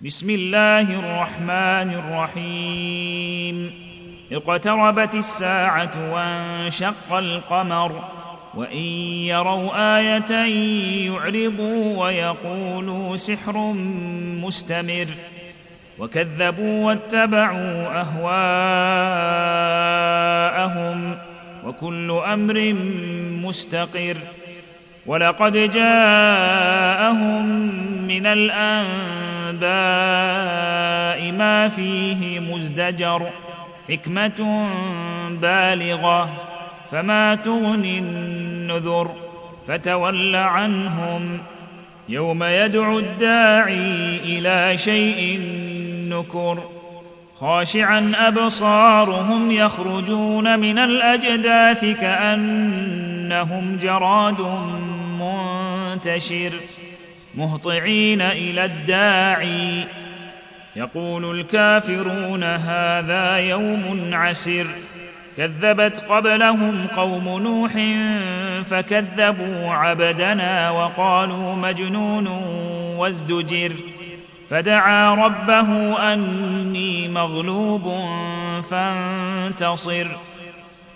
بسم الله الرحمن الرحيم. اقتربت الساعة وانشق القمر وإن يروا آية يعرضوا ويقولوا سحر مستمر. وكذبوا واتبعوا أهواءهم وكل أمر مستقر. ولقد جاءهم من الانباء ما فيه مزدجر حكمة بالغة فما تغني النذر فتول عنهم. يوم يدعو الداعي إلى شيء نكر خاشعا أبصارهم يخرجون من الأجداث كأنهم جراد منتشر. مهطعين إلى الداعي. يقول الكافرون هذا يوم عسر. كذبت قبلهم قوم نوح فكذبوا عبدنا وقالوا مجنون وازدجر. فدعا ربه أني مغلوب فانتصر.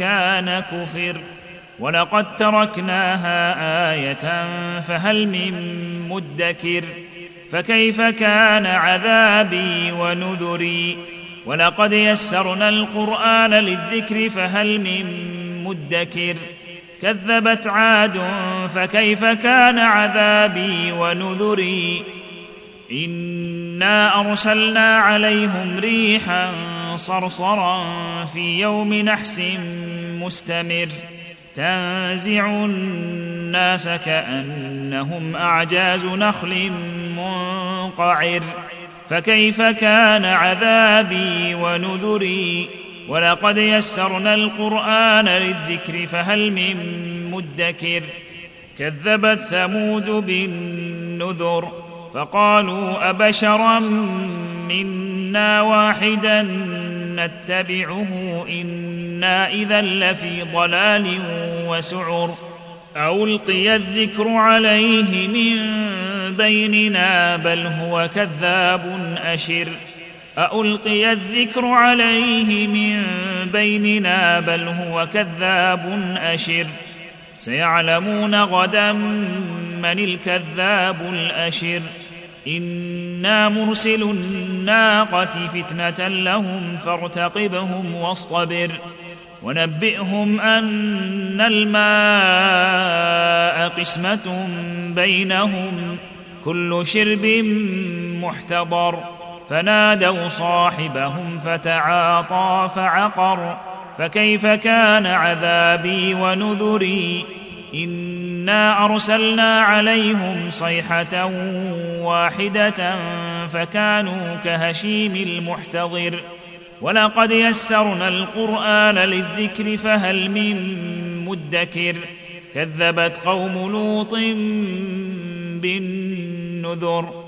كان كفر ولقد تركناها آية فهل من مدكر فكيف كان عذابي ونذري ولقد يسرنا القرآن للذكر فهل من مدكر كذبت عاد فكيف كان عذابي ونذري إنا أرسلنا عليهم ريحا صرصرا في يوم نحس مستمر تنزع الناس كأنهم أعجاز نخل منقعر. فكيف كان عذابي ونذري؟ ولقد يسرنا القرآن للذكر فهل من مدكر؟ كذبت ثمود بالنذر فقالوا أبشرا منا واحدا نتبعه إنا إذا لفي ضلال وسعر. ألقي الذكر عليه من بيننا بل هو كذاب أشر. ألقي الذكر عليه من بيننا بل هو كذاب أشر. سيعلمون غدا من الكذاب الأشر. أنا مرسل الناقه فتنه لهم فارتقبهم واصطبر ونبئهم ان الماء قسمه بينهم كل شرب محتضر فنادوا صاحبهم فتعاطى فعقر فكيف كان عذابي ونذري انا ارسلنا عليهم صيحه واحدة فكانوا كهشيم المحتضر. ولقد يسرنا القرآن للذكر فهل من مدكر؟ كذبت قوم لوط بالنذر.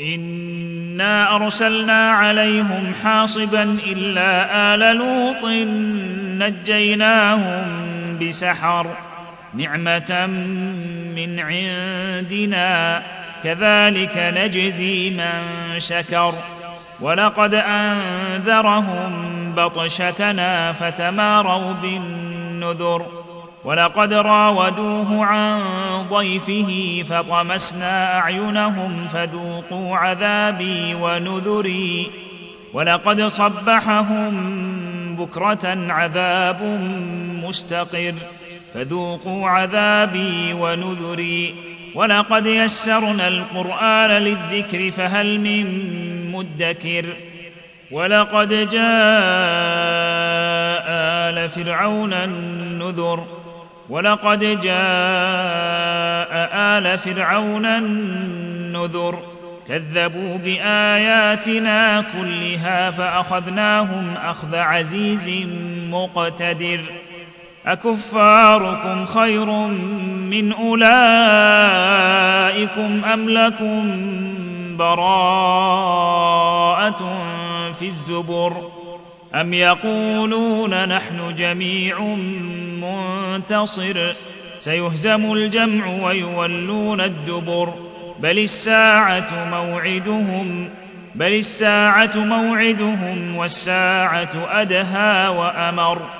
إنا أرسلنا عليهم حاصبا إلا آل لوط نجيناهم بسحر. نعمة من عندنا. كذلك نجزي من شكر. ولقد أنذرهم بطشتنا فتماروا بالنذر. ولقد راودوه عن ضيفه فطمسنا أعينهم فذوقوا عذابي ونذري. ولقد صبحهم بكرة عذاب مستقر فذوقوا عذابي ونذري. ولقد يسرنا القرآن للذكر فهل من مدكر ولقد جاء آل فرعون النذر ولقد جاء آل فرعون النذر كذبوا بآياتنا كلها فأخذناهم أخذ عزيز مقتدر أكفاركم خير من أولئكم أم لكم براءة في الزبر أم يقولون نحن جميع منتصر سيهزم الجمع ويولون الدبر بل الساعة موعدهم بل الساعة موعدهم والساعة أدهى وأمر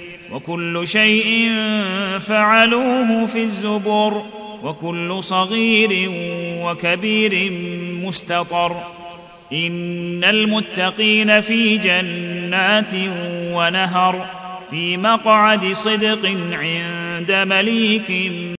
وكل شيء فعلوه في الزبر وكل صغير وكبير مستطر. إن المتقين في جنات ونهر في مقعد صدق عند مليك